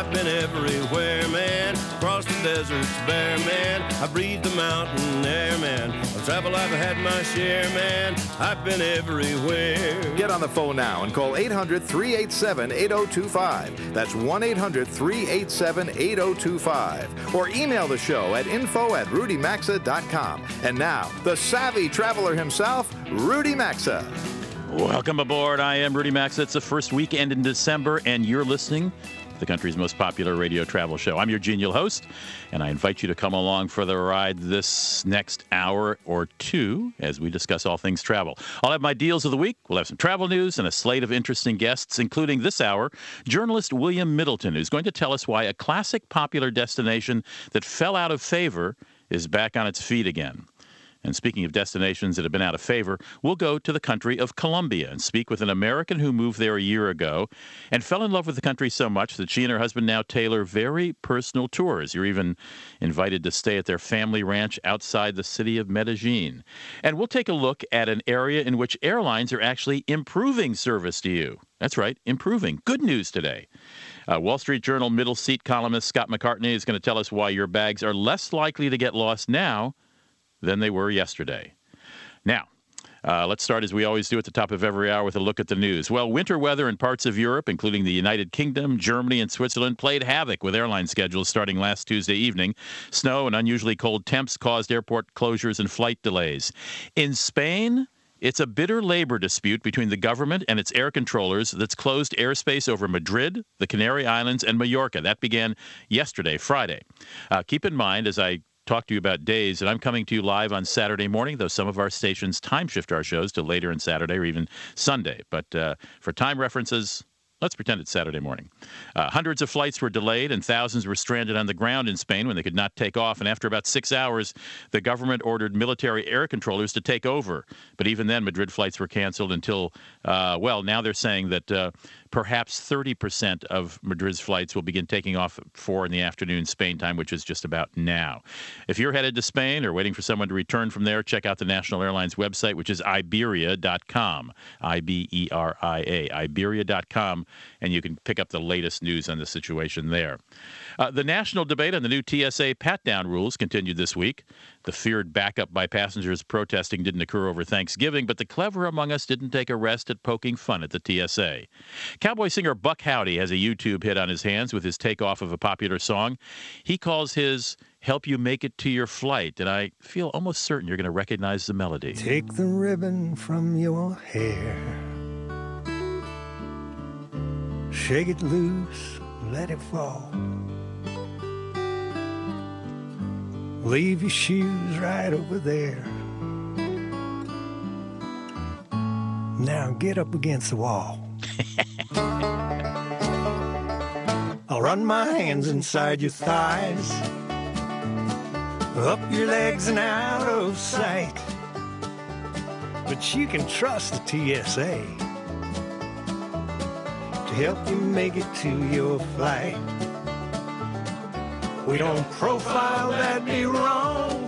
I've been everywhere, man. Across the deserts bare, man. I breathe the mountain air, man. Of travel, I've had my share, man. I've been everywhere. Get on the phone now and call 800 387 8025. That's 1 800 387 8025. Or email the show at info at rudymaxa.com. And now, the savvy traveler himself, Rudy Maxa. Welcome aboard. I am Rudy Maxa. It's the first weekend in December, and you're listening to the country's most popular radio travel show. I'm your genial host, and I invite you to come along for the ride this next hour or two as we discuss all things travel. I'll have my deals of the week. We'll have some travel news and a slate of interesting guests, including this hour, journalist William Middleton, who's going to tell us why a classic popular destination that fell out of favor is back on its feet again. And speaking of destinations that have been out of favor, we'll go to the country of Colombia and speak with an American who moved there a year ago and fell in love with the country so much that she and her husband now tailor very personal tours. You're even invited to stay at their family ranch outside the city of Medellin. And we'll take a look at an area in which airlines are actually improving service to you. That's right, improving. Good news today. Uh, Wall Street Journal middle seat columnist Scott McCartney is going to tell us why your bags are less likely to get lost now than they were yesterday. Now, uh, let's start as we always do at the top of every hour with a look at the news. Well, winter weather in parts of Europe, including the United Kingdom, Germany, and Switzerland, played havoc with airline schedules starting last Tuesday evening. Snow and unusually cold temps caused airport closures and flight delays. In Spain, it's a bitter labor dispute between the government and its air controllers that's closed airspace over Madrid, the Canary Islands, and Mallorca. That began yesterday, Friday. Uh, keep in mind, as I talk to you about days. And I'm coming to you live on Saturday morning, though some of our stations time shift our shows to later in Saturday or even Sunday. But uh, for time references, Let's pretend it's Saturday morning. Uh, hundreds of flights were delayed and thousands were stranded on the ground in Spain when they could not take off. And after about six hours, the government ordered military air controllers to take over. But even then, Madrid flights were canceled until, uh, well, now they're saying that uh, perhaps 30% of Madrid's flights will begin taking off at 4 in the afternoon Spain time, which is just about now. If you're headed to Spain or waiting for someone to return from there, check out the National Airlines website, which is Iberia.com. I B E R I A. Iberia.com, and you can pick up the latest news on the situation there. Uh, the national debate on the new TSA pat down rules continued this week. The feared backup by passengers protesting didn't occur over Thanksgiving, but the clever among us didn't take a rest at poking fun at the TSA. Cowboy singer Buck Howdy has a YouTube hit on his hands with his takeoff of a popular song. He calls his Help You Make It to Your Flight, and I feel almost certain you're going to recognize the melody. Take the ribbon from your hair, shake it loose, let it fall. Leave your shoes right over there. Now get up against the wall. I'll run my hands inside your thighs, up your legs and out of sight. But you can trust the TSA to help you make it to your flight. We don't profile, that'd be wrong.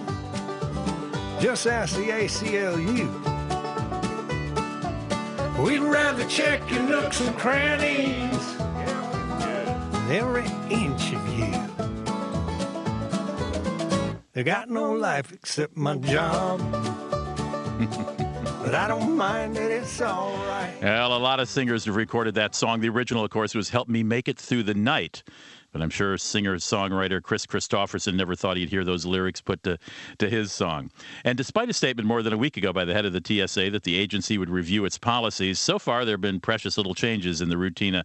Just ask the ACLU. We'd rather check your nooks and crannies every inch of you. They got no life except my job. but I don't mind it, it's all right. Well, a lot of singers have recorded that song. The original, of course, was Help Me Make It Through the Night. But I'm sure singer songwriter Kris Kristofferson never thought he'd hear those lyrics put to, to his song. And despite a statement more than a week ago by the head of the TSA that the agency would review its policies, so far there have been precious little changes in the routine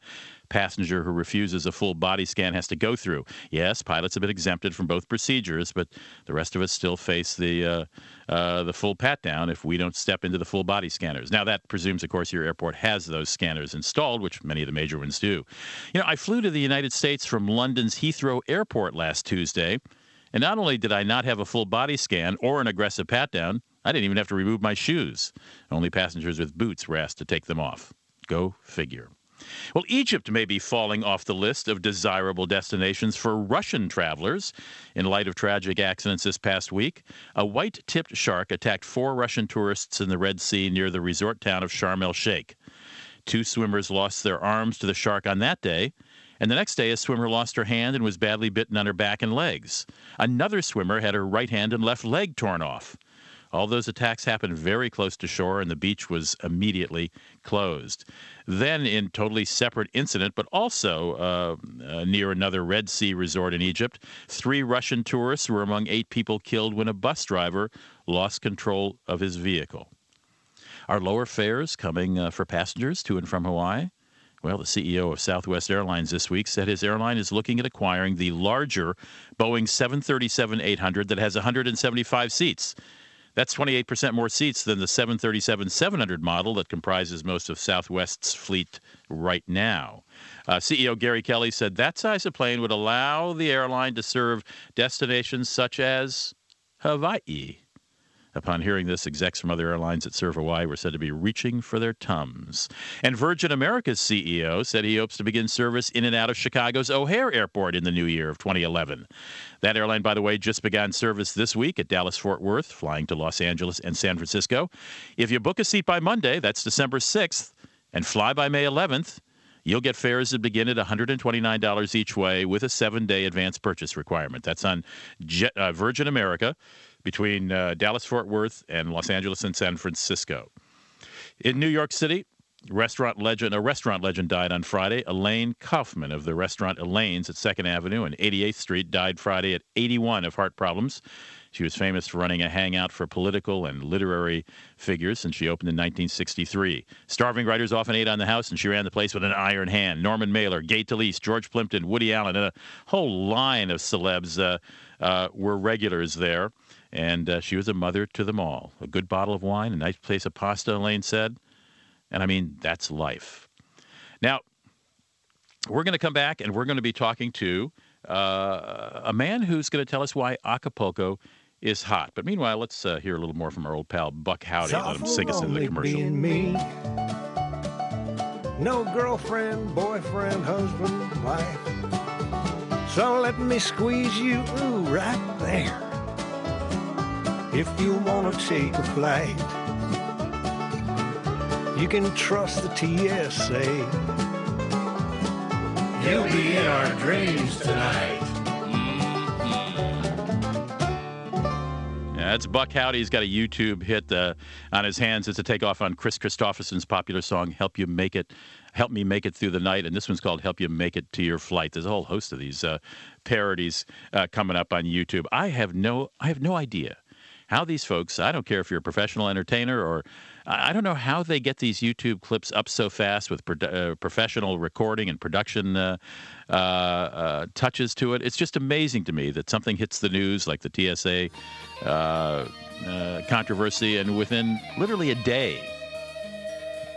passenger who refuses a full body scan has to go through. Yes, pilots have been exempted from both procedures, but the rest of us still face the uh, uh, the full pat down if we don't step into the full body scanners. Now that presumes, of course, your airport has those scanners installed, which many of the major ones do. You know, I flew to the United States from London's Heathrow Airport last Tuesday, and not only did I not have a full body scan or an aggressive pat down, I didn't even have to remove my shoes. Only passengers with boots were asked to take them off. Go figure. Well, Egypt may be falling off the list of desirable destinations for Russian travelers. In light of tragic accidents this past week, a white tipped shark attacked four Russian tourists in the Red Sea near the resort town of Sharm el Sheikh. Two swimmers lost their arms to the shark on that day, and the next day a swimmer lost her hand and was badly bitten on her back and legs. Another swimmer had her right hand and left leg torn off. All those attacks happened very close to shore, and the beach was immediately closed. Then, in totally separate incident, but also uh, uh, near another Red Sea resort in Egypt, three Russian tourists were among eight people killed when a bus driver lost control of his vehicle. Are lower fares coming uh, for passengers to and from Hawaii? Well, the CEO of Southwest Airlines this week said his airline is looking at acquiring the larger Boeing 737 800 that has 175 seats. That's 28% more seats than the 737 700 model that comprises most of Southwest's fleet right now. Uh, CEO Gary Kelly said that size of plane would allow the airline to serve destinations such as Hawaii. Upon hearing this, execs from other airlines that serve Hawaii were said to be reaching for their tums. And Virgin America's CEO said he hopes to begin service in and out of Chicago's O'Hare Airport in the new year of 2011. That airline, by the way, just began service this week at Dallas Fort Worth, flying to Los Angeles and San Francisco. If you book a seat by Monday, that's December 6th, and fly by May 11th, You'll get fares that begin at $129 each way with a seven day advance purchase requirement. That's on Jet, uh, Virgin America between uh, Dallas Fort Worth and Los Angeles and San Francisco. In New York City, restaurant legend a restaurant legend died on Friday. Elaine Kaufman of the restaurant Elaine's at 2nd Avenue and 88th Street died Friday at 81 of heart problems. She was famous for running a hangout for political and literary figures since she opened in 1963. Starving writers often ate on the house, and she ran the place with an iron hand. Norman Mailer, Gay Talese, George Plimpton, Woody Allen, and a whole line of celebs uh, uh, were regulars there and uh, she was a mother to them all. A good bottle of wine, a nice place of pasta, Elaine said. And I mean, that's life. Now, we're going to come back and we're going to be talking to uh, a man who's going to tell us why Acapulco is hot. But meanwhile, let's uh, hear a little more from our old pal Buck Howdy. Let him sing us into the commercial. Me. No girlfriend, boyfriend, husband, wife. So let me squeeze you ooh, right there if you want to take a flight. You can trust the TSA. You'll be in our dreams tonight. Yeah, that's Buck Howdy. He's got a YouTube hit uh, on his hands. It's a takeoff on Kris Kristofferson's popular song "Help You Make It." Help me make it through the night, and this one's called "Help You Make It to Your Flight." There's a whole host of these uh, parodies uh, coming up on YouTube. I have no, I have no idea how these folks, I don't care if you're a professional entertainer or I don't know how they get these YouTube clips up so fast with pro- uh, professional recording and production uh, uh, uh, touches to it. It's just amazing to me that something hits the news like the TSA uh, uh, controversy, and within literally a day,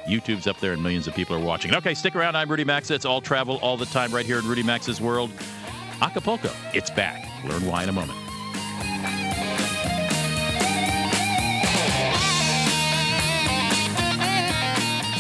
YouTube's up there and millions of people are watching. Okay, stick around. I'm Rudy Maxa. It's all travel all the time right here in Rudy Maxa's world. Acapulco, it's back. Learn why in a moment.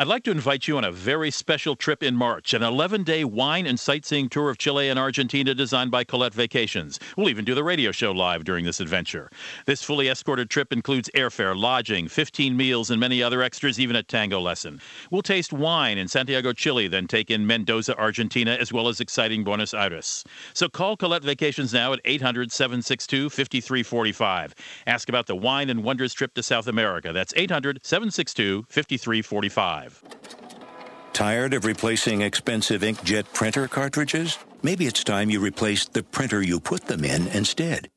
I'd like to invite you on a very special trip in March, an 11 day wine and sightseeing tour of Chile and Argentina designed by Colette Vacations. We'll even do the radio show live during this adventure. This fully escorted trip includes airfare, lodging, 15 meals, and many other extras, even a tango lesson. We'll taste wine in Santiago, Chile, then take in Mendoza, Argentina, as well as exciting Buenos Aires. So call Colette Vacations now at 800 762 5345. Ask about the wine and wonders trip to South America. That's 800 762 5345. Tired of replacing expensive inkjet printer cartridges? Maybe it's time you replaced the printer you put them in instead.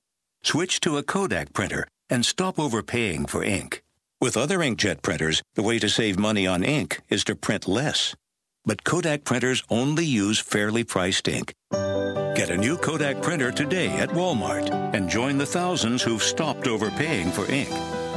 Switch to a Kodak printer and stop overpaying for ink. With other inkjet printers, the way to save money on ink is to print less. But Kodak printers only use fairly priced ink. Get a new Kodak printer today at Walmart and join the thousands who've stopped overpaying for ink.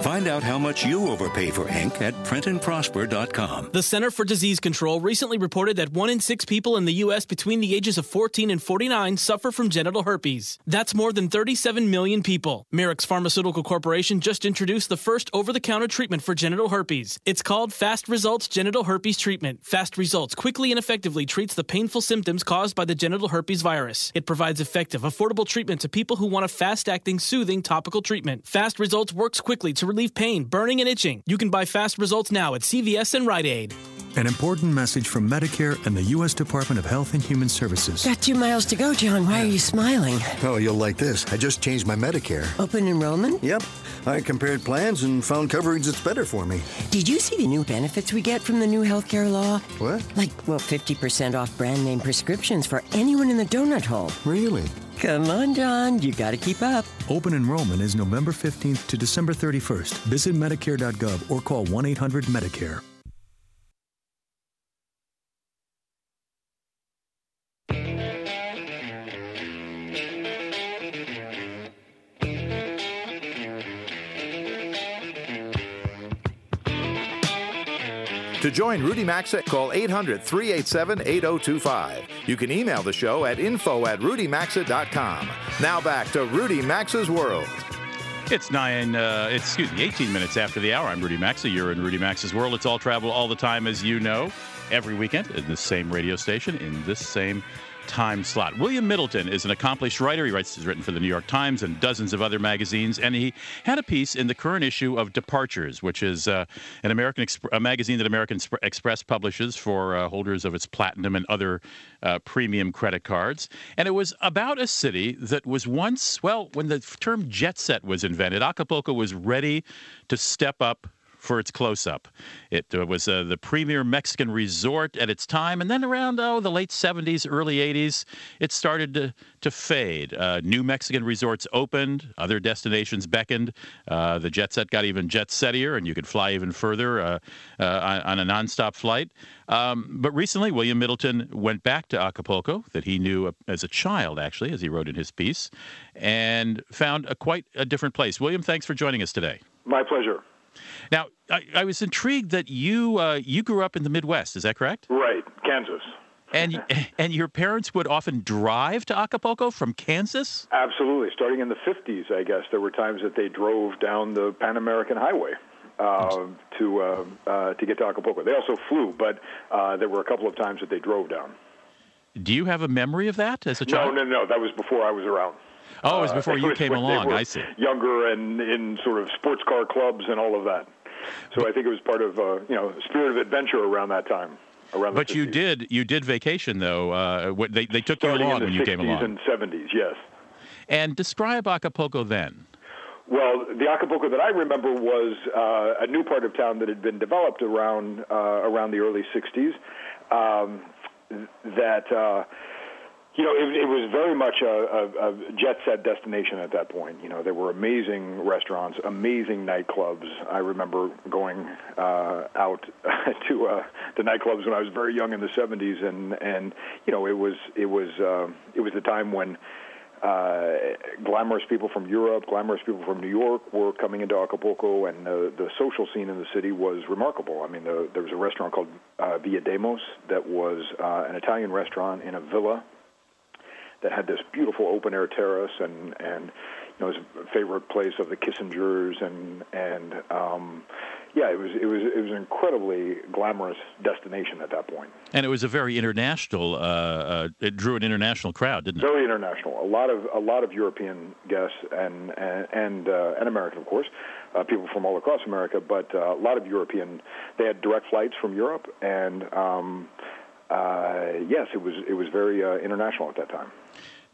Find out how much you overpay for ink at printandprosper.com. The Center for Disease Control recently reported that one in six people in the U.S. between the ages of 14 and 49 suffer from genital herpes. That's more than 37 million people. Merix Pharmaceutical Corporation just introduced the first over the counter treatment for genital herpes. It's called Fast Results Genital Herpes Treatment. Fast Results quickly and effectively treats the painful symptoms caused by the genital herpes virus. It provides effective, affordable treatment to people who want a fast acting, soothing topical treatment. Fast Results works quickly to relieve pain, burning, and itching. You can buy Fast Results now at CVS and Rite Aid. An important message from Medicare and the U.S. Department of Health and Human Services. Got two miles to go, John. Why are you smiling? Oh, you'll like this. I just changed my Medicare. Open enrollment? Yep. I compared plans and found coverage that's better for me. Did you see the new benefits we get from the new healthcare law? What? Like, well, 50% off brand name prescriptions for anyone in the donut hole. Really? Come on, John. You got to keep up. Open enrollment is November 15th to December 31st. Visit Medicare.gov or call 1 800 Medicare. To join Rudy Maxa, call 800 387 8025. You can email the show at info at rudymaxa.com. Now back to Rudy Maxa's World. It's nine, uh, excuse me, 18 minutes after the hour. I'm Rudy Maxa. You're in Rudy Maxa's World. It's all travel all the time, as you know, every weekend in this same radio station, in this same time slot. William Middleton is an accomplished writer. He writes, he's written for the New York Times and dozens of other magazines, and he had a piece in the current issue of Departures, which is uh, an American Exp- a magazine that American Exp- Express publishes for uh, holders of its platinum and other uh, premium credit cards. And it was about a city that was once, well, when the term jet set was invented, Acapulco was ready to step up for its close up. It uh, was uh, the premier Mexican resort at its time, and then around oh the late 70s, early 80s, it started to to fade. Uh, new Mexican resorts opened, other destinations beckoned. Uh, the jet set got even jet settier, and you could fly even further uh, uh, on, on, a nonstop flight. Um, but recently, William Middleton went back to Acapulco, that he knew as a child, actually, as he wrote in his piece, and found a quite a different place. William, thanks for joining us today. My pleasure. Now, I, I was intrigued that you uh, you grew up in the Midwest. Is that correct? Right, Kansas. And and your parents would often drive to Acapulco from Kansas. Absolutely, starting in the '50s, I guess there were times that they drove down the Pan American Highway. Uh, to uh, uh, to get to Acapulco. They also flew, but uh, there were a couple of times that they drove down. Do you have a memory of that as a child? No, no, no. That was before I was around. Oh, it was before you was came along. I see. Younger and in sort of sports car clubs and all of that. So I think it was part of uh, you know spirit of adventure around that time. Around but you did you did vacation though. Uh, they they took Starting you along when you came along. In and 70s, yes. And describe Acapulco then. Well, the Acapulco that I remember was uh, a new part of town that had been developed around uh, around the early '60s. Um, that uh, you know, it, it was very much a, a, a jet set destination at that point. You know, there were amazing restaurants, amazing nightclubs. I remember going uh, out to uh, to nightclubs when I was very young in the '70s, and and you know, it was it was uh, it was the time when uh, glamorous people from Europe, glamorous people from New York were coming into Acapulco, and the, the social scene in the city was remarkable. I mean, the, there was a restaurant called uh, Villa Demos that was uh, an Italian restaurant in a villa that had this beautiful open air terrace, and and you know, it was a favorite place of the Kissingers, and and um, yeah, it was it was it was an incredibly glamorous destination at that point. And it was a very international. Uh, uh, it drew an international crowd, didn't it? Very international. A lot of a lot of European guests and and and, uh, and American, of course, uh, people from all across America, but uh, a lot of European. They had direct flights from Europe, and um, uh, yes, it was it was very uh, international at that time.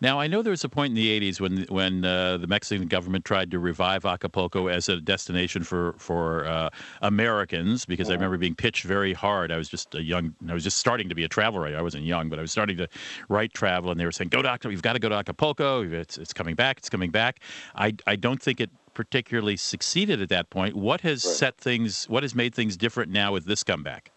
Now, I know there was a point in the 80s when when uh, the Mexican government tried to revive Acapulco as a destination for for uh, Americans because I remember being pitched very hard. I was just a young, I was just starting to be a travel writer. I wasn't young, but I was starting to write travel, and they were saying, "Go to Acapulco. You've got to go to Acapulco. It's it's coming back. It's coming back." I I don't think it particularly succeeded at that point. What has Right. set things? What has made things different now with this comeback?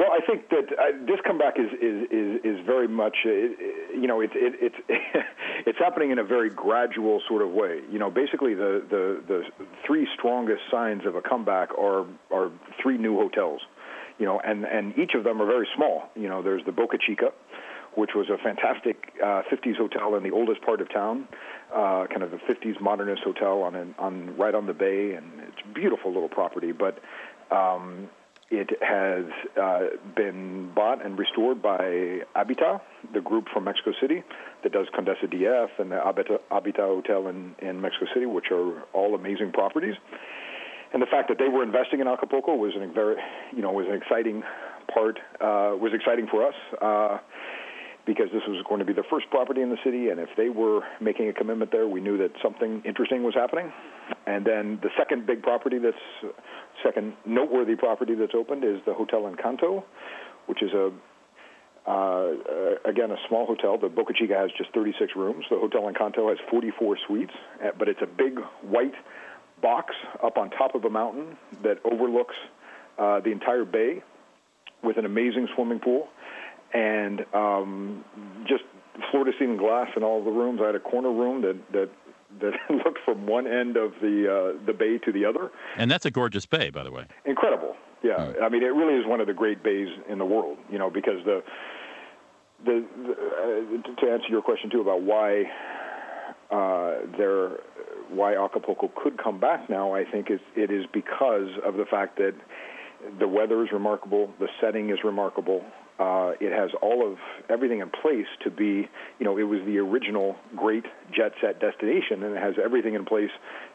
Well, I think that uh, this comeback is is is, is very much, uh, you know, it's it, it's it's happening in a very gradual sort of way. You know, basically the the the three strongest signs of a comeback are are three new hotels. You know, and and each of them are very small. You know, there's the Boca Chica, which was a fantastic uh, 50s hotel in the oldest part of town, uh, kind of a 50s modernist hotel on an, on right on the bay, and it's a beautiful little property. But um, it has uh, been bought and restored by Habitat, the group from Mexico City that does Condesa DF and the Habitat, Habitat Hotel in, in Mexico City, which are all amazing properties. And the fact that they were investing in Acapulco was an very, you know, was an exciting part. Uh, was exciting for us. Uh, because this was going to be the first property in the city, and if they were making a commitment there, we knew that something interesting was happening. And then the second big property that's second noteworthy property that's opened is the Hotel Encanto, which is a uh, again a small hotel. The Boca Chica has just 36 rooms. The Hotel Encanto has 44 suites, uh, but it's a big white box up on top of a mountain that overlooks uh, the entire bay with an amazing swimming pool and um, just floor to ceiling glass in all the rooms. I had a corner room that that that looked from one end of the uh, the bay to the other. And that's a gorgeous bay, by the way. Incredible. Yeah, mm. I mean, it really is one of the great bays in the world. You know, because the the, the uh, to answer your question too about why uh, there why Acapulco could come back now, I think is it is because of the fact that the weather is remarkable, the setting is remarkable, uh, it has all of everything in place to be, you know, it was the original great jet set destination, and it has everything in place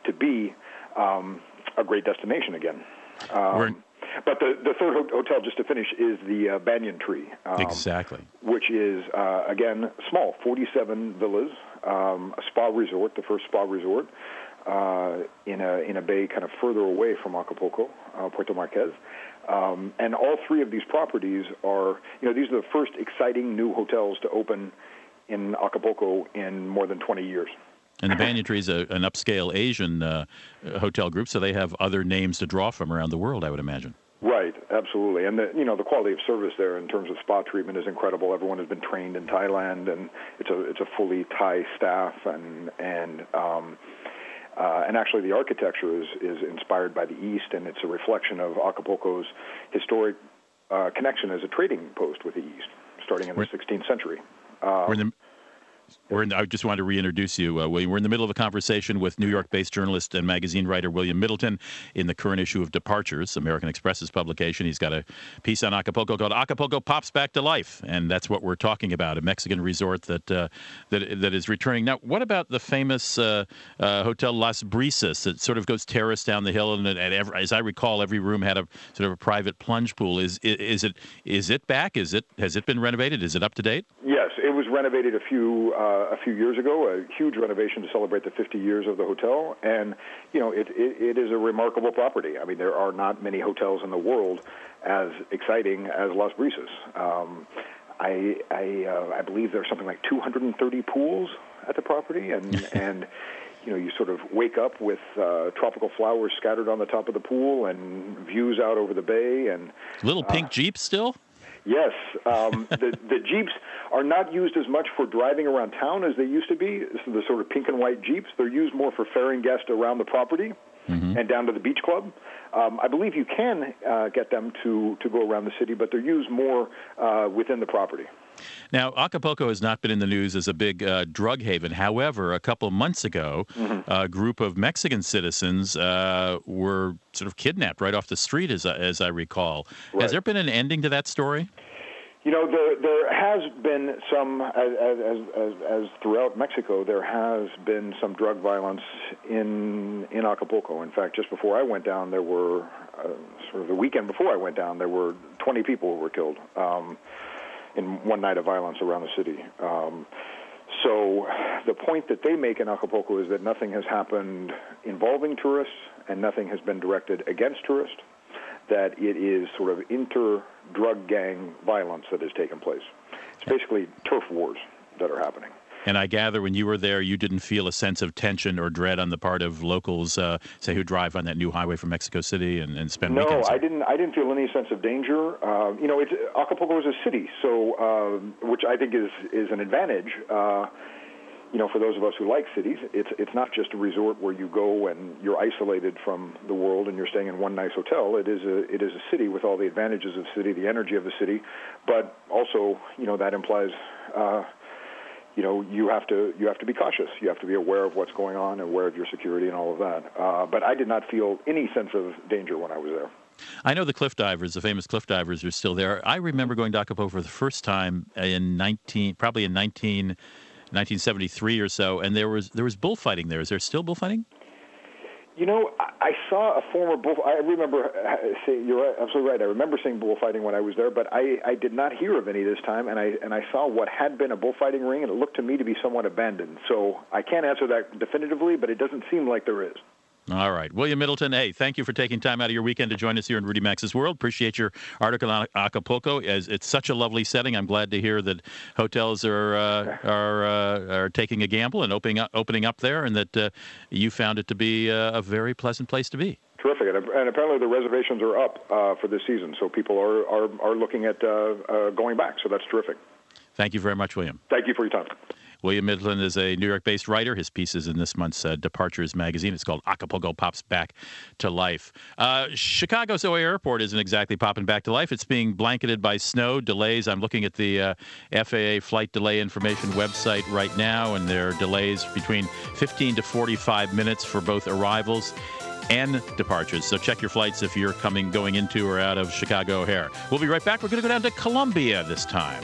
to be um, a great destination again. Um, but the, the third hotel, just to finish, is the uh, Banyan Tree. Um, exactly. Which is, uh, again, small, 47 villas, um, a spa resort, the first spa resort, uh, in, a, in a bay kind of further away from Acapulco, uh, Puerto Marquez. Um, and all three of these properties are, you know, these are the first exciting new hotels to open in Acapulco in more than 20 years. And the Banyan Tree is a, an upscale Asian uh, hotel group, so they have other names to draw from around the world, I would imagine. Right, absolutely, and the, you know the quality of service there in terms of spa treatment is incredible. Everyone has been trained in Thailand, and it's a it's a fully Thai staff, and and um, uh, and actually, the architecture is, is inspired by the East, and it's a reflection of Acapulco's historic uh, connection as a trading post with the East, starting in the 16th century. Uh, we're in the we're in, I just wanted to reintroduce you, uh, William. We're in the middle of a conversation with New York-based journalist and magazine writer William Middleton in the current issue of Departures, American Express's publication. He's got a piece on Acapulco called "Acapulco Pops Back to Life," and that's what we're talking about—a Mexican resort that uh, that that is returning. Now, what about the famous uh, uh Hotel Las Brisas? It sort of goes terrace down the hill, and, and every, as I recall, every room had a sort of a private plunge pool. Is is it is it back? Is it has it been renovated? Is it up to date? Yes, it was renovated a few uh, a few years ago, a huge renovation to celebrate the 50 years of the hotel, and you know it, it, it is a remarkable property. I mean, there are not many hotels in the world as exciting as Las Brisas. Um, I I, uh, I believe there's something like 230 pools at the property, and and you know you sort of wake up with uh, tropical flowers scattered on the top of the pool and views out over the bay and little pink uh, jeeps still. Yes, um, the the jeeps are not used as much for driving around town as they used to be. So the sort of pink and white jeeps, they're used more for ferrying guests around the property mm-hmm. and down to the beach club. Um, I believe you can uh, get them to to go around the city, but they're used more uh, within the property. Now, Acapulco has not been in the news as a big uh, drug haven. However, a couple of months ago, mm-hmm. a group of Mexican citizens uh, were sort of kidnapped right off the street, as, as I recall. Right. Has there been an ending to that story? You know, there there has been some, as, as, as, as throughout Mexico, there has been some drug violence in in Acapulco. In fact, just before I went down, there were uh, sort of the weekend before I went down, there were 20 people who were killed. Um, in one night of violence around the city. Um, so the point that they make in Acapulco is that nothing has happened involving tourists and nothing has been directed against tourists, that it is sort of inter-drug gang violence that has taken place. It's basically turf wars that are happening. And I gather when you were there, you didn't feel a sense of tension or dread on the part of locals, uh, say, who drive on that new highway from Mexico City and, and spend no, weekends. I didn't. I didn't feel any sense of danger. Uh, you know, it's, Acapulco is a city, so uh, which I think is is an advantage. Uh, you know, for those of us who like cities, it's it's not just a resort where you go and you're isolated from the world and you're staying in one nice hotel. It is a it is a city with all the advantages of the city, the energy of the city, but also, you know, that implies uh, you know you have to you have to be cautious. You have to be aware of what's going on, aware of your security, and all of that. Uh, but I did not feel any sense of danger when I was there. I know the cliff divers, the famous cliff divers, are still there. I remember going to Acapulco for the first time in 19, probably in 19, 1973 or so, and there was there was bullfighting there. Is there still bullfighting? You know, I saw a former bull. I remember saying you're right, absolutely right. I remember seeing bullfighting when I was there, but I, I did not hear of any this time. And I and I saw what had been a bullfighting ring, and it looked to me to be somewhat abandoned. So I can't answer that definitively, but it doesn't seem like there is. All right. William Middleton, hey, thank you for taking time out of your weekend to join us here in Rudy Maxa's World. Appreciate your article on Acapulco. As it's such a lovely setting, I'm glad to hear that hotels are uh, are uh, are taking a gamble and opening up, opening up there, and that uh, you found it to be uh, a very pleasant place to be. Terrific, and, apparently the reservations are up uh, for this season, so people are are, are looking at uh, going back. So that's terrific. Thank you very much, William. Thank you for your time. William Middleton is a New York based writer. His piece is in this month's uh, Departures magazine. It's called Acapulco Pops Back to Life. Uh, Chicago's O'Hare Airport isn't exactly popping back to life. It's being blanketed by snow, delays. I'm looking at the uh, FAA flight delay information website right now, and there are delays between 15 to 45 minutes for both arrivals and departures. So check your flights if you're coming, going into or out of Chicago O'Hare. We'll be right back. We're going to go down to Colombia this time.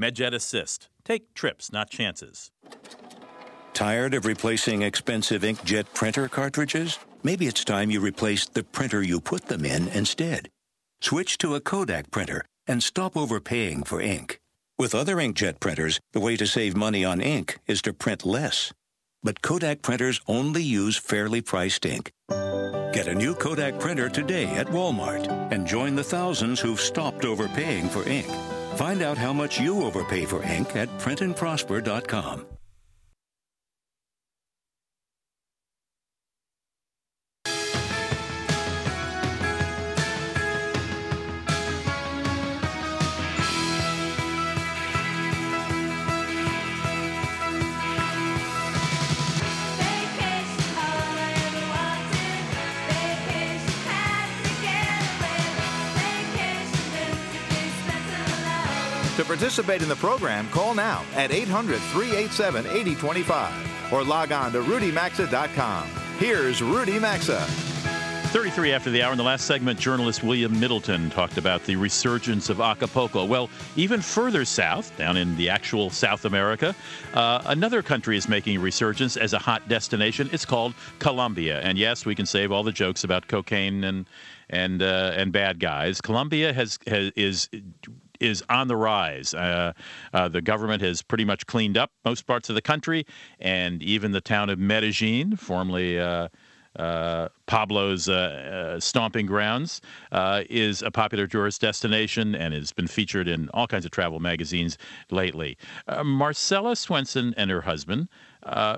MedJet Assist. Take trips, not chances. Tired of replacing expensive inkjet printer cartridges? Maybe it's time you replaced the printer you put them in instead. Switch to a Kodak printer and stop overpaying for ink. With other inkjet printers, the way to save money on ink is to print less. But Kodak printers only use fairly priced ink. Get a new Kodak printer today at Walmart and join the thousands who've stopped overpaying for ink. Find out how much you overpay for ink at printandprosper.com. participate in the program, call now at 800 387 8025 or log on to rudymaxa.com. Here's Rudy Maxa. 33 after the hour. In the last segment, journalist William Middleton talked about the resurgence of Acapulco. Well, even further south, down in the actual South America, uh, another country is making a resurgence as a hot destination. It's called Colombia. And yes, we can save all the jokes about cocaine and and uh, and bad guys. Colombia has, has is is on the rise. Uh, uh, the government has pretty much cleaned up most parts of the country, and even the town of Medellin, formerly uh, uh Pablo's uh, uh, stomping grounds, is a popular tourist destination and has been featured in all kinds of travel magazines lately. Marcella Swenson and her husband.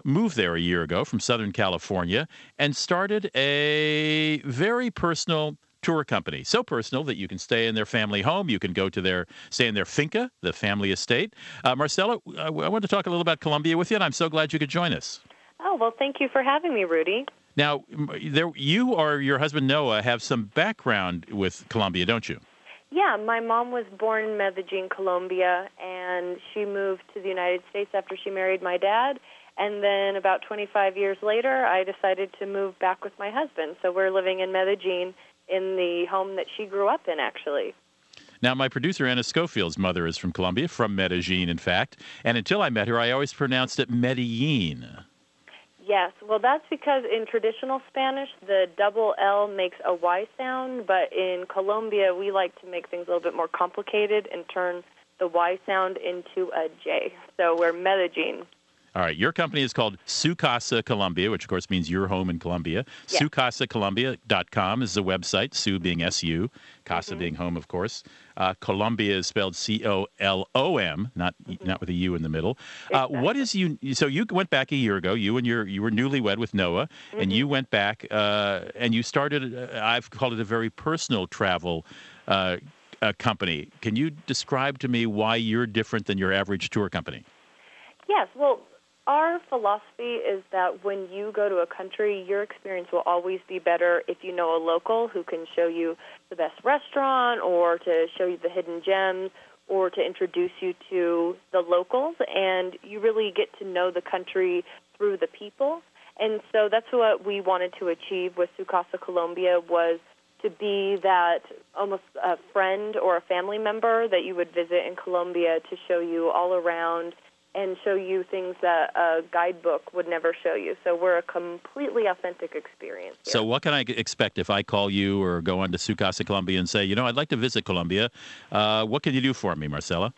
moved there a year ago from Southern California and started a very personal tour company. So personal that you can stay in their family home. You can go to their stay in their finca, the family estate. Uh, Marcella, I, I want to talk a little about Colombia with you, and I'm so glad you could join us. Oh well, thank you for having me, Rudy. Now, there, you or your husband Noah have some background with Colombia, don't you? Yeah, my mom was born in Medellin, Colombia, and she moved to the United States after she married my dad. And then about 25 years later, I decided to move back with my husband. So we're living in Medellin in the home that she grew up in, actually. Now, my producer, Anna Schofield's mother is from Colombia, from Medellin, in fact. And until I met her, I always pronounced it Medellin. Yes, well, that's because in traditional Spanish, the double L makes a Y sound, but in Colombia, we like to make things a little bit more complicated and turn the Y sound into a J. So we're Medellin. All right, your company is called Su Casa Colombia, which of course means your home in Colombia. Yes. SuCasaColombia.com is the website, Su being S U, Casa Mm-hmm. being home, of course. Uh, Colombia is spelled C O L O M, not Mm-hmm. not with a U in the middle. Uh, what is you? So you went back a year ago. You and your you were newlywed with Noah, and Mm-hmm. you went back uh, and you started. Uh, I've called it a very personal travel. Uh, uh, company. Can you describe to me why you're different than your average tour company? Yes, well, our philosophy is that when you go to a country, your experience will always be better if you know a local who can show you the best restaurant or to show you the hidden gems or to introduce you to the locals. And you really get to know the country through the people. And so that's what we wanted to achieve with Sucasa Colombia was to be that almost a friend or a family member that you would visit in Colombia to show you all around and show you things that a guidebook would never show you. So we're a completely authentic experience. So, what can I expect if I call you or go on to Sucasa Colombia and say, you know, I'd like to visit Colombia? Uh, what can you do for me, Marcella?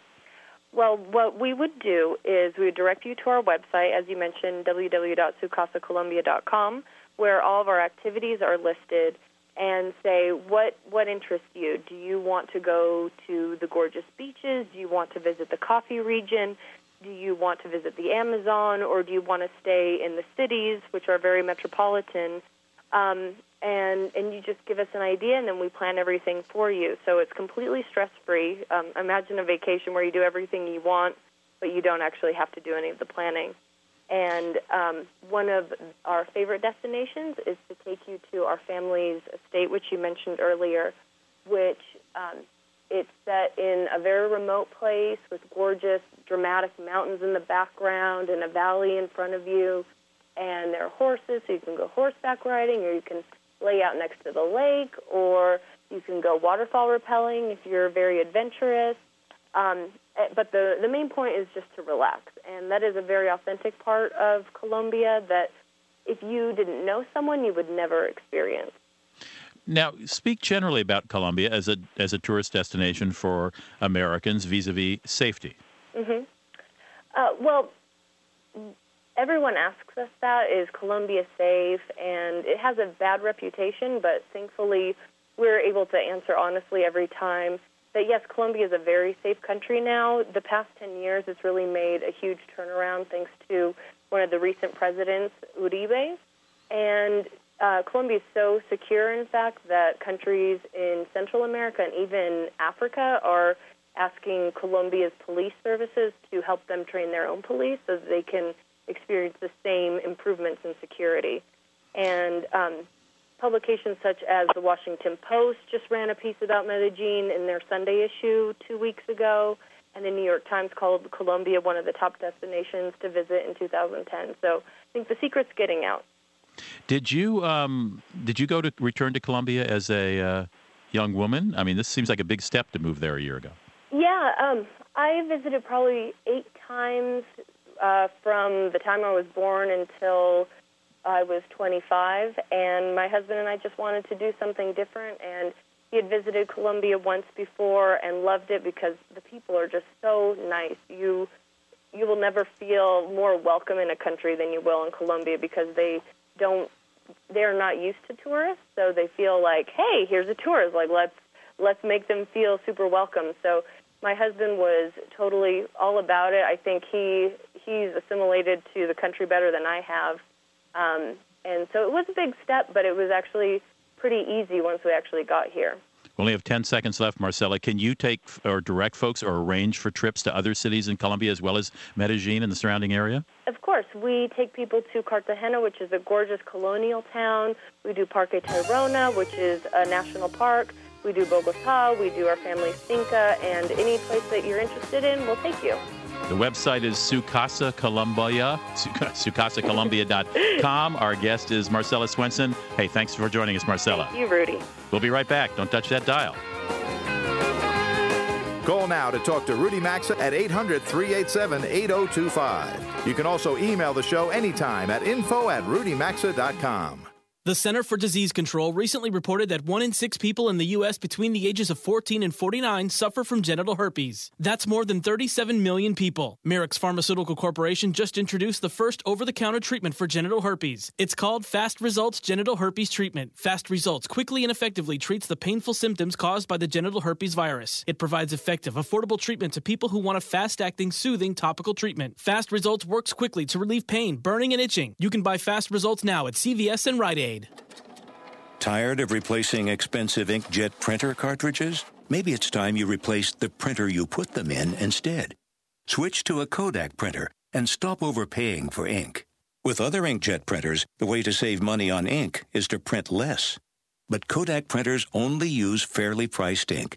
Well, what we would do is we would direct you to our website, as you mentioned, www.sucasacolombia.com, where all of our activities are listed, and say what what interests you. Do you want to go to the gorgeous beaches? Do you want to visit the coffee region? Do you want to visit the Amazon, or do you want to stay in the cities, which are very metropolitan? Um, and and you just give us an idea, and then we plan everything for you. So it's completely stress free. Um, imagine a vacation where you do everything you want, but you don't actually have to do any of the planning. And um, one of our favorite destinations is to take you to our family's estate, which you mentioned earlier, which um, it's set in a very remote place with gorgeous, dramatic mountains in the background and a valley in front of you. And there are horses, so you can go horseback riding, or you can lay out next to the lake, or you can go waterfall rappelling if you're very adventurous. Um, eh, but the, the main point is just to relax. And that is a very authentic part of Colombia that if you didn't know someone, you would never experience. Now, speak generally about Colombia as a as a tourist destination for Americans vis-a-vis safety. hmm Uh, well, everyone asks us that is Colombia safe? And it has a bad reputation, but thankfully we're able to answer honestly every time that yes, Colombia is a very safe country now. The past 10 years, it's really made a huge turnaround thanks to one of the recent presidents, Uribe. And uh, Colombia is so secure, in fact, that countries in Central America and even Africa are asking Colombia's police services to help them train their own police so that they can experience the same improvements in security. And um, publications such as the Washington Post just ran a piece about Medellin in their Sunday issue two weeks ago, and the New York Times called Colombia one of the top destinations to visit in 2010. So I think the secret's getting out. Did you um, did you go to return to Colombia as a uh, young woman? I mean, this seems like a big step to move there a year ago. Yeah, um, I visited probably eight times uh, from the time I was born until I was 25, and my husband and I just wanted to do something different. And he had visited Colombia once before and loved it because the people are just so nice. You you will never feel more welcome in a country than you will in Colombia because they don't they're not used to tourists, so they feel like, hey, here's a tourist, like let's let's make them feel super welcome. So my husband was totally all about it. I think he he's assimilated to the country better than I have, um, and so it was a big step, but it was actually pretty easy once we actually got here. We only have 10 seconds left, Marcella. Can you take or direct folks or arrange for trips to other cities in Colombia as well as Medellin and the surrounding area? Of course, we take people to Cartagena, which is a gorgeous colonial town. We do Parque Tayrona, which is a national park. We do Bogota, we do our family finca, and any place that you're interested in, we'll take you. The website is Sucasa Colombia, sucasacolombia.com. Our guest is Marcella Swenson. Hey, thanks for joining us, Marcella. Thank you, Rudy. We'll be right back. Don't touch that dial. Call now to talk to Rudy Maxa at 800 387 8025. You can also email the show anytime at info at rudymaxa.com. The Center for Disease Control recently reported that one in six people in the U.S. between the ages of 14 and 49 suffer from genital herpes. That's more than 37 million people. Merix Pharmaceutical Corporation just introduced the first over the counter treatment for genital herpes. It's called Fast Results Genital Herpes Treatment. Fast Results quickly and effectively treats the painful symptoms caused by the genital herpes virus. It provides effective, affordable treatment to people who want a fast acting, soothing topical treatment. Fast Results works quickly to relieve pain, burning, and itching. You can buy Fast Results now at CVS and Rite Aid. Tired of replacing expensive inkjet printer cartridges? Maybe it's time you replaced the printer you put them in instead. Switch to a Kodak printer and stop overpaying for ink. With other inkjet printers, the way to save money on ink is to print less. But Kodak printers only use fairly priced ink.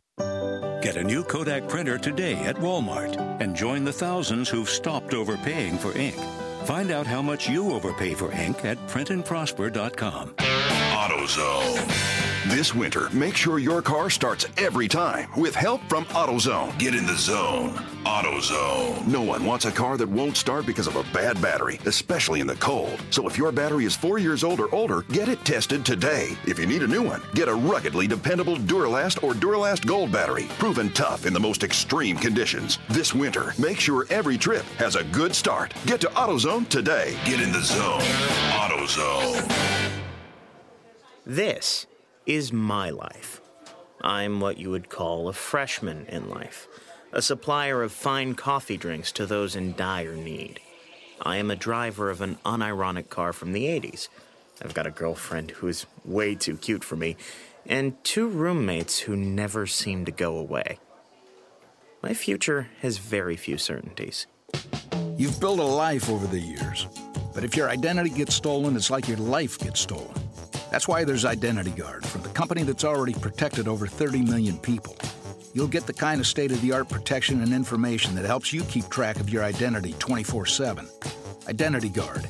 Get a new Kodak printer today at Walmart and join the thousands who've stopped overpaying for ink. Find out how much you overpay for ink at printandprosper.com. AutoZone. This winter, make sure your car starts every time with help from AutoZone. Get in the zone. AutoZone. No one wants a car that won't start because of a bad battery, especially in the cold. So if your battery is four years old or older, get it tested today. If you need a new one, get a ruggedly dependable Duralast or Duralast Gold battery, proven tough in the most extreme conditions. This winter, make sure every trip has a good start. Get to AutoZone today. Get in the zone. AutoZone. This is my life. I'm what you would call a freshman in life, a supplier of fine coffee drinks to those in dire need. I am a driver of an unironic car from the 80s. I've got a girlfriend who is way too cute for me, and two roommates who never seem to go away. My future has very few certainties. You've built a life over the years, but if your identity gets stolen, it's like your life gets stolen. That's why there's Identity Guard, from the company that's already protected over 30 million people. You'll get the kind of state of the art protection and information that helps you keep track of your identity 24 7. Identity Guard.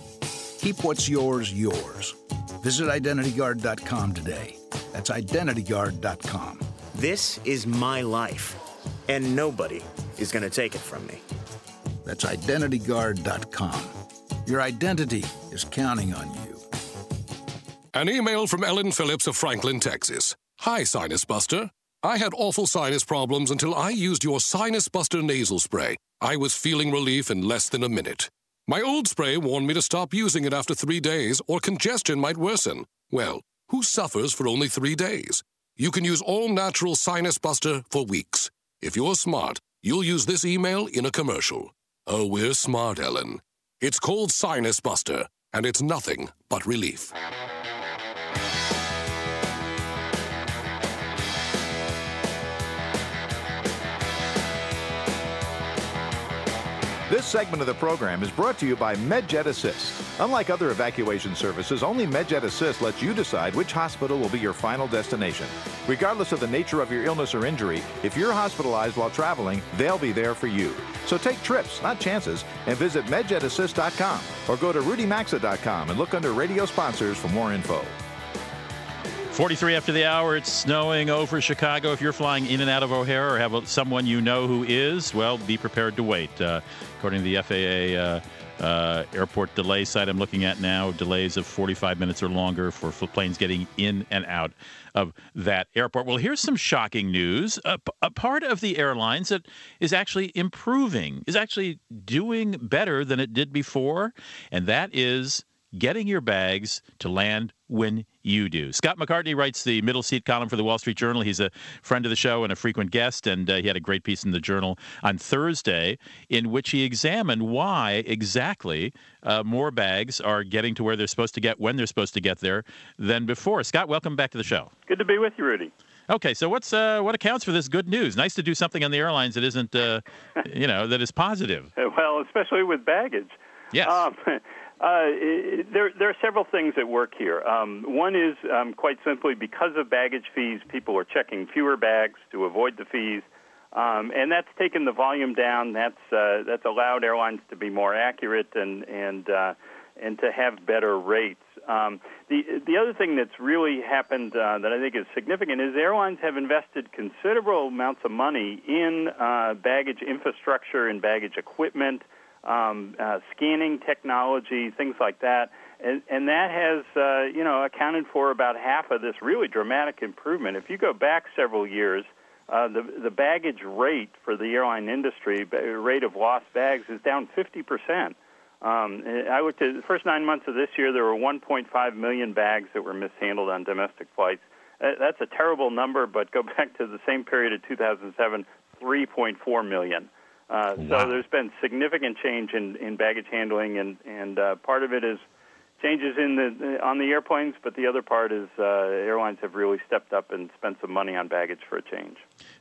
Keep what's yours, yours. Visit IdentityGuard.com today. That's IdentityGuard.com. This is my life, and nobody is going to take it from me. That's IdentityGuard.com. Your identity is counting on you. An email from Ellen Phillips of Franklin, Texas. Hi, Sinus Buster. I had awful sinus problems until I used your Sinus Buster nasal spray. I was feeling relief in less than a minute. My old spray warned me to stop using it after three days or congestion might worsen. Well, who suffers for only three days? You can use all natural Sinus Buster for weeks. If you're smart, you'll use this email in a commercial. Oh, we're smart, Ellen. It's called Sinus Buster, and it's nothing but relief. This segment of the program is brought to you by MedJet Assist. Unlike other evacuation services, only MedJet Assist lets you decide which hospital will be your final destination. Regardless of the nature of your illness or injury, if you're hospitalized while traveling, they'll be there for you. So take trips, not chances, and visit medjetassist.com or go to rudymaxa.com and look under radio sponsors for more info. 43 after the hour, it's snowing over Chicago. If you're flying in and out of O'Hare or have someone you know who is, well, be prepared to wait. Uh, according to the FAA uh, uh, airport delay site I'm looking at now, delays of 45 minutes or longer for planes getting in and out of that airport. Well, here's some shocking news. A, a part of the airlines that is actually improving, is actually doing better than it did before, and that is getting your bags to land when you do. Scott McCartney writes the middle seat column for the Wall Street Journal. He's a friend of the show and a frequent guest, and uh, he had a great piece in the Journal on Thursday in which he examined why exactly uh, more bags are getting to where they're supposed to get when they're supposed to get there than before. Scott, welcome back to the show. Good to be with you, Rudy. Okay, so what's uh, what accounts for this good news? Nice to do something on the airlines that isn't, uh, you know, that is positive. Well, especially with baggage. Yes. Um, Uh, there, there are several things at work here. Um, one is um, quite simply because of baggage fees, people are checking fewer bags to avoid the fees, um, and that's taken the volume down. That's uh, that's allowed airlines to be more accurate and and uh, and to have better rates. Um, the the other thing that's really happened uh, that I think is significant is airlines have invested considerable amounts of money in uh, baggage infrastructure and baggage equipment um, uh, scanning technology, things like that. And, and that has, uh, you know, accounted for about half of this really dramatic improvement. If you go back several years, uh, the the baggage rate for the airline industry, rate of lost bags, is down 50 percent. Um, I looked at the first nine months of this year. There were 1.5 million bags that were mishandled on domestic flights. Uh, that's a terrible number, but go back to the same period of 2007, 3.4 million. Uh, wow. So there's been significant change in, in baggage handling, and and uh, part of it is changes in the on the airplanes, but the other part is uh, airlines have really stepped up and spent some money on baggage for a change.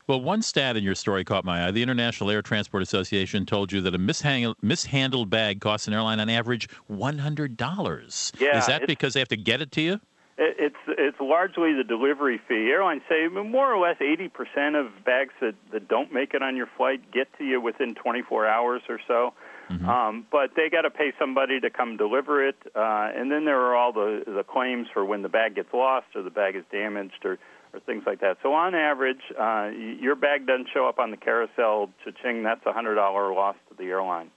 Well, one stat in your story caught my eye. The International Air Transport Association told you that a mishang- mishandled bag costs an airline on average one hundred dollars. Yeah, is that because they have to get it to you? It's it's largely the delivery fee. Airlines say more or less 80% of bags that, that don't make it on your flight get to you within 24 hours or so. Mm-hmm. Um, but they got to pay somebody to come deliver it, uh, and then there are all the the claims for when the bag gets lost or the bag is damaged or or things like that. So on average, uh, your bag doesn't show up on the carousel. Cha-ching, that's a hundred dollar loss to the airline.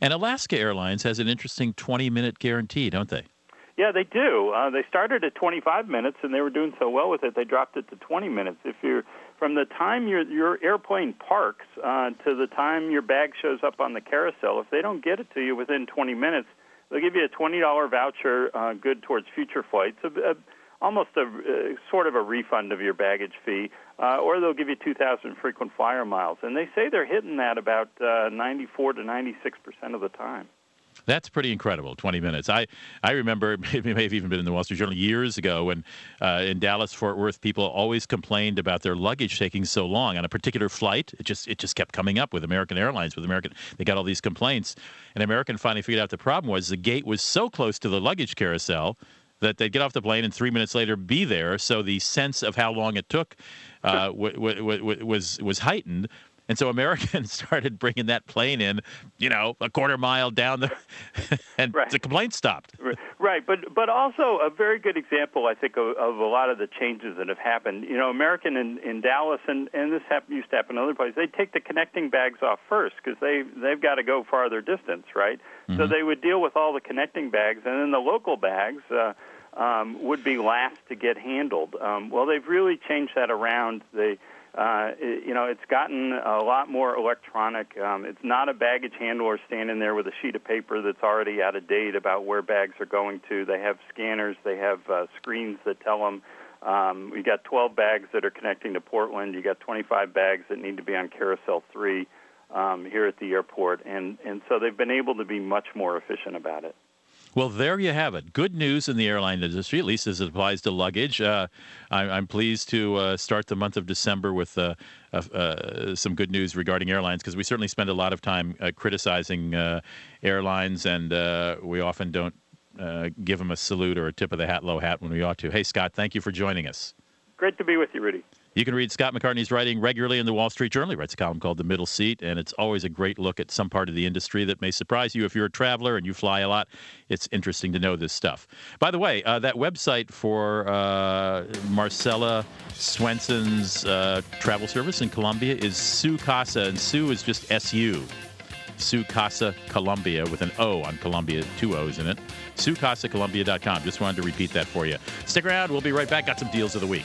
And Alaska Airlines has an interesting 20 minute guarantee, don't they? Yeah, they do. Uh, they started at 25 minutes, and they were doing so well with it, they dropped it to 20 minutes. If you're from the time your your airplane parks uh, to the time your bag shows up on the carousel, if they don't get it to you within 20 minutes, they'll give you a $20 voucher, uh, good towards future flights. A, a, almost a uh, sort of a refund of your baggage fee, uh, or they'll give you 2,000 frequent flyer miles. And they say they're hitting that about uh, 94 to 96 percent of the time. That's pretty incredible. Twenty minutes. I I remember it may have even been in the Wall Street Journal years ago when uh, in Dallas Fort Worth people always complained about their luggage taking so long on a particular flight. It just it just kept coming up with American Airlines. With American, they got all these complaints, and American finally figured out the problem was the gate was so close to the luggage carousel that they'd get off the plane and three minutes later be there. So the sense of how long it took uh, w- w- w- was was heightened. And so Americans started bringing that plane in, you know, a quarter mile down the, and right. the complaint stopped. Right, but but also a very good example, I think, of, of a lot of the changes that have happened. You know, American in, in Dallas, and and this hap- used to happen in other places. They take the connecting bags off first because they they've got to go farther distance, right? Mm-hmm. So they would deal with all the connecting bags, and then the local bags. Uh, um, would be last to get handled. Um, well, they've really changed that around. They uh, it, you know, it's gotten a lot more electronic. Um, it's not a baggage handler standing there with a sheet of paper that's already out of date about where bags are going to. They have scanners, they have uh, screens that tell them. Um, we got 12 bags that are connecting to Portland. You got 25 bags that need to be on Carousel 3 um, here at the airport, and and so they've been able to be much more efficient about it. Well, there you have it. Good news in the airline industry, at least as it applies to luggage. Uh, I, am pleased to uh, start the month of December with uh, uh some good news regarding airlines because we certainly spend a lot of time uh, criticizing uh, airlines, and we often don't give them a salute or a tip of the hat, low hat when we ought to. Hey, Scott, thank you for joining us. Great to be with you, Rudy. You can read Scott McCartney's writing regularly in the Wall Street Journal. He writes a column called The Middle Seat, and it's always a great look at some part of the industry that may surprise you if you're a traveler and you fly a lot. It's interesting to know this stuff. By the way, uh, that website for uh, Marcella Swenson's uh, travel service in Colombia is Su Casa, and Sue is just S U. Su Casa Colombia with an O on Colombia, two O's in it. SuCasaColombia.com. Just wanted to repeat that for you. Stick around. We'll be right back. Got some deals of the week.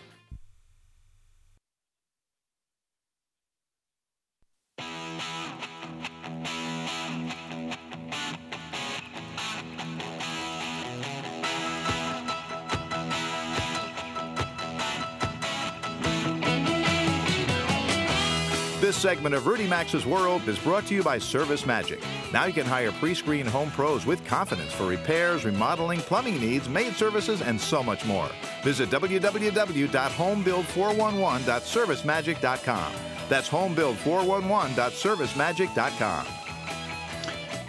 Segment of Rudy Maxa's World is brought to you by Service Magic. Now you can hire pre-screened home pros with confidence for repairs, remodeling, plumbing needs, maid services, and so much more. Visit www.homebuild411.servicemagic.com. That's homebuild411.servicemagic.com.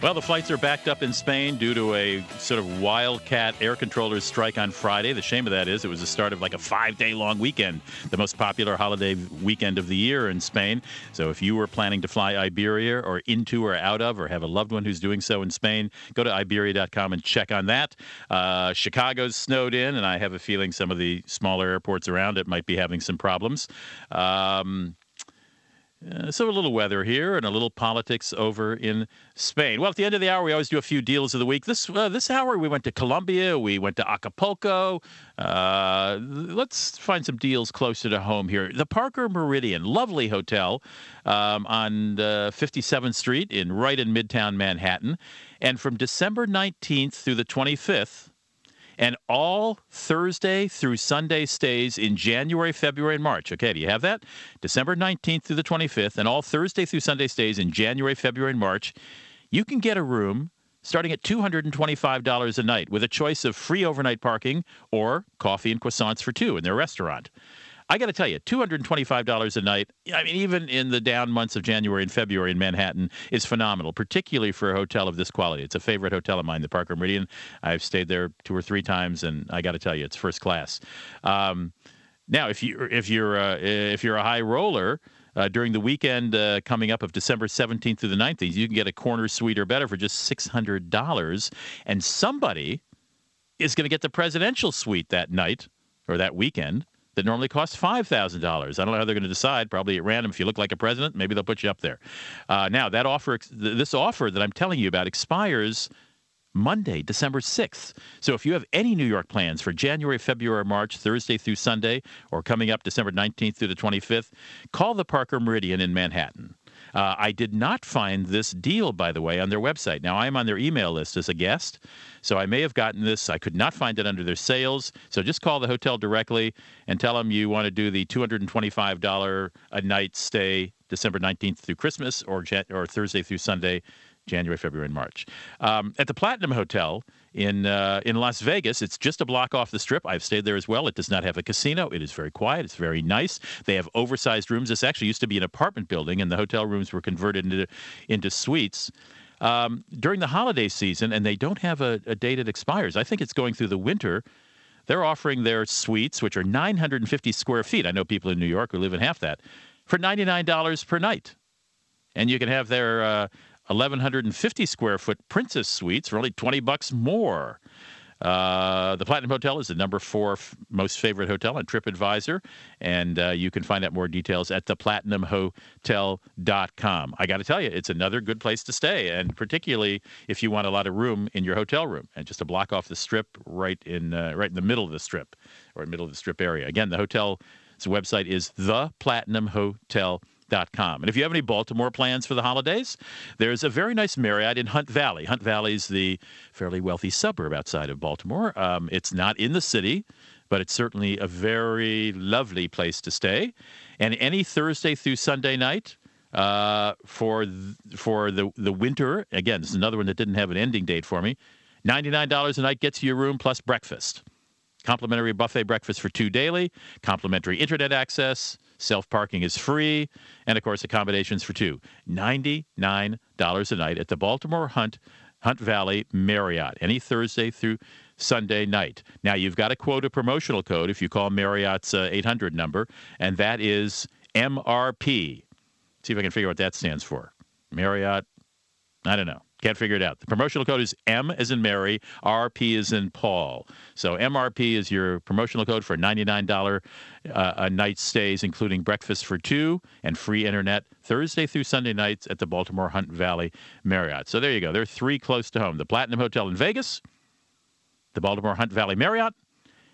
Well, the flights are backed up in Spain due to a sort of wildcat air controllers strike on Friday. The shame of that is it was the start of like a five day long weekend, the most popular holiday weekend of the year in Spain. So if you were planning to fly Iberia or into or out of, or have a loved one who's doing so in Spain, go to Iberia.com and check on that. Uh, Chicago's snowed in, and I have a feeling some of the smaller airports around it might be having some problems. Um, uh, so a little weather here and a little politics over in Spain. Well, at the end of the hour, we always do a few deals of the week. This uh, this hour, we went to Colombia, we went to Acapulco. Uh, let's find some deals closer to home here. The Parker Meridien, lovely hotel um, on 57th uh, Street in right in Midtown Manhattan, and from December 19th through the 25th and all Thursday through Sunday stays in January, February, and March. Okay, do you have that? December 19th through the 25th, and all Thursday through Sunday stays in January, February, and March. You can get a room starting at $225 a night with a choice of free overnight parking or coffee and croissants for two in their restaurant. I got to tell you, $225 a night, I mean, even in the down months of January and February in Manhattan, is phenomenal, particularly for a hotel of this quality. It's a favorite hotel of mine, the Parker Meridien. I've stayed there two or three times, and I got to tell you, it's first class. Um, now, if you if you're uh, if you're a high roller, uh, during the weekend uh, coming up of December 17th through the 19th, you can get a corner suite or better for just $600. And somebody is going to get the presidential suite that night or that weekend that normally costs $5,000. I don't know how they're going to decide. Probably at random. If you look like a president, maybe they'll put you up there. Uh, now, that offer, this offer that I'm telling you about expires Monday, December 6th. So if you have any New York plans for January, February, March, Thursday through Sunday, or coming up December 19th through the 25th, call the Parker Meridien in Manhattan. Uh, I did not find this deal, by the way, on their website. Now, I am on their email list as a guest, so I may have gotten this. I could not find it under their sales. So just call the hotel directly and tell them you want to do the $225 a night stay December 19th through Christmas or, or Thursday through Sunday, January, February, and March. Um, at the Platinum Hotel, in uh, in Las Vegas. It's just a block off the strip. I've stayed there as well. It does not have a casino. It is very quiet. It's very nice. They have oversized rooms. This actually used to be an apartment building, and the hotel rooms were converted into into suites. Um, during the holiday season, and they don't have a, a date that expires. I think it's going through the winter. They're offering their suites, which are 950 square feet. I know people in New York who live in half that, for $99 per night. And you can have their uh, 1,150 square foot Princess Suites for only 20 bucks more. Uh, the Platinum Hotel is the number four f- most favorite hotel on TripAdvisor, and uh, you can find out more details at theplatinumhotel.com. I got to tell you, it's another good place to stay, and particularly if you want a lot of room in your hotel room, and just a block off the strip, right in uh, right in the middle of the strip, or middle of the strip area. Again, the hotel's website is theplatinumhotel.com and if you have any Baltimore plans for the holidays, there's a very nice Marriott in Hunt Valley. Hunt Valley is the fairly wealthy suburb outside of Baltimore. Um, it's not in the city, but it's certainly a very lovely place to stay. And any Thursday through Sunday night, uh, for th- for the the winter. Again, this is another one that didn't have an ending date for me. Ninety nine dollars a night gets you your room plus breakfast. Complimentary buffet breakfast for two daily. Complimentary internet access. Self parking is free, and of course, accommodations for two. $99 a night at the Baltimore Hunt Hunt Valley Marriott, any Thursday through Sunday night. Now, you've got to quote a promotional code if you call Marriott's uh, 800 number, and that is MRP. See if I can figure out what that stands for. Marriott, I don't know. Can't figure it out. The promotional code is M as in Mary, RP is in Paul. So MRP is your promotional code for $99 uh, a night stays, including breakfast for two and free internet Thursday through Sunday nights at the Baltimore Hunt Valley Marriott. So there you go. There are three close to home the Platinum Hotel in Vegas, the Baltimore Hunt Valley Marriott,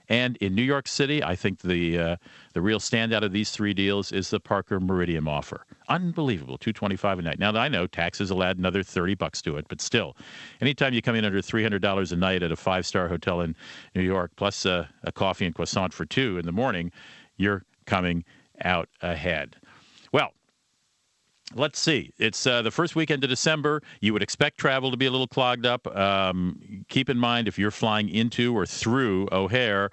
and in New York City, I think the uh, the real standout of these three deals is the Parker Meridien offer. Unbelievable, two twenty five a night. Now that I know taxes will add another thirty bucks to it, but still, anytime you come in under three hundred dollars a night at a five star hotel in New York, plus uh, a coffee and croissant for two in the morning, you're coming out ahead. Let's see. It's uh, the first weekend of December. You would expect travel to be a little clogged up. Um, keep in mind if you're flying into or through O'Hare,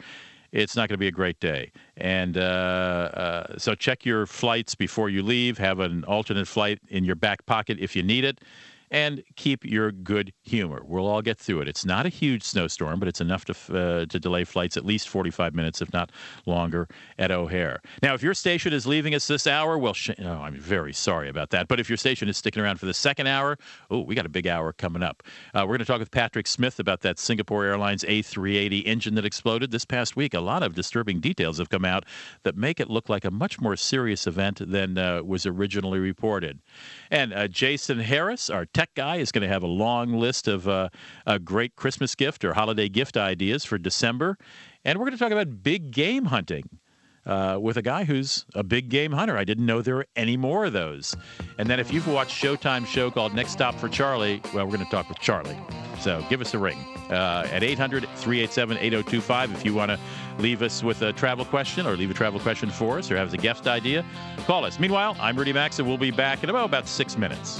it's not going to be a great day. And uh, uh, so check your flights before you leave. Have an alternate flight in your back pocket if you need it and keep your good humor. We'll all get through it. It's not a huge snowstorm, but it's enough to uh, to delay flights at least 45 minutes, if not longer, at O'Hare. Now, if your station is leaving us this hour, well, sh- oh, I'm very sorry about that. But if your station is sticking around for the second hour, oh, we got a big hour coming up. Uh, we're going to talk with Patrick Smith about that Singapore Airlines A380 engine that exploded this past week. A lot of disturbing details have come out that make it look like a much more serious event than uh, was originally reported. And uh, Jason Harris, our tech guy, is going to have a long list of uh, a great Christmas gift or holiday gift ideas for December. And we're going to talk about big game hunting. Uh, with a guy who's a big game hunter. I didn't know there were any more of those. And then if you've watched Showtime show called Next Stop for Charlie, well, we're going to talk with Charlie. So give us a ring uh, at 800 387 8025 if you want to leave us with a travel question or leave a travel question for us or have a guest idea. Call us. Meanwhile, I'm Rudy Maxa. We'll be back in about, about six minutes.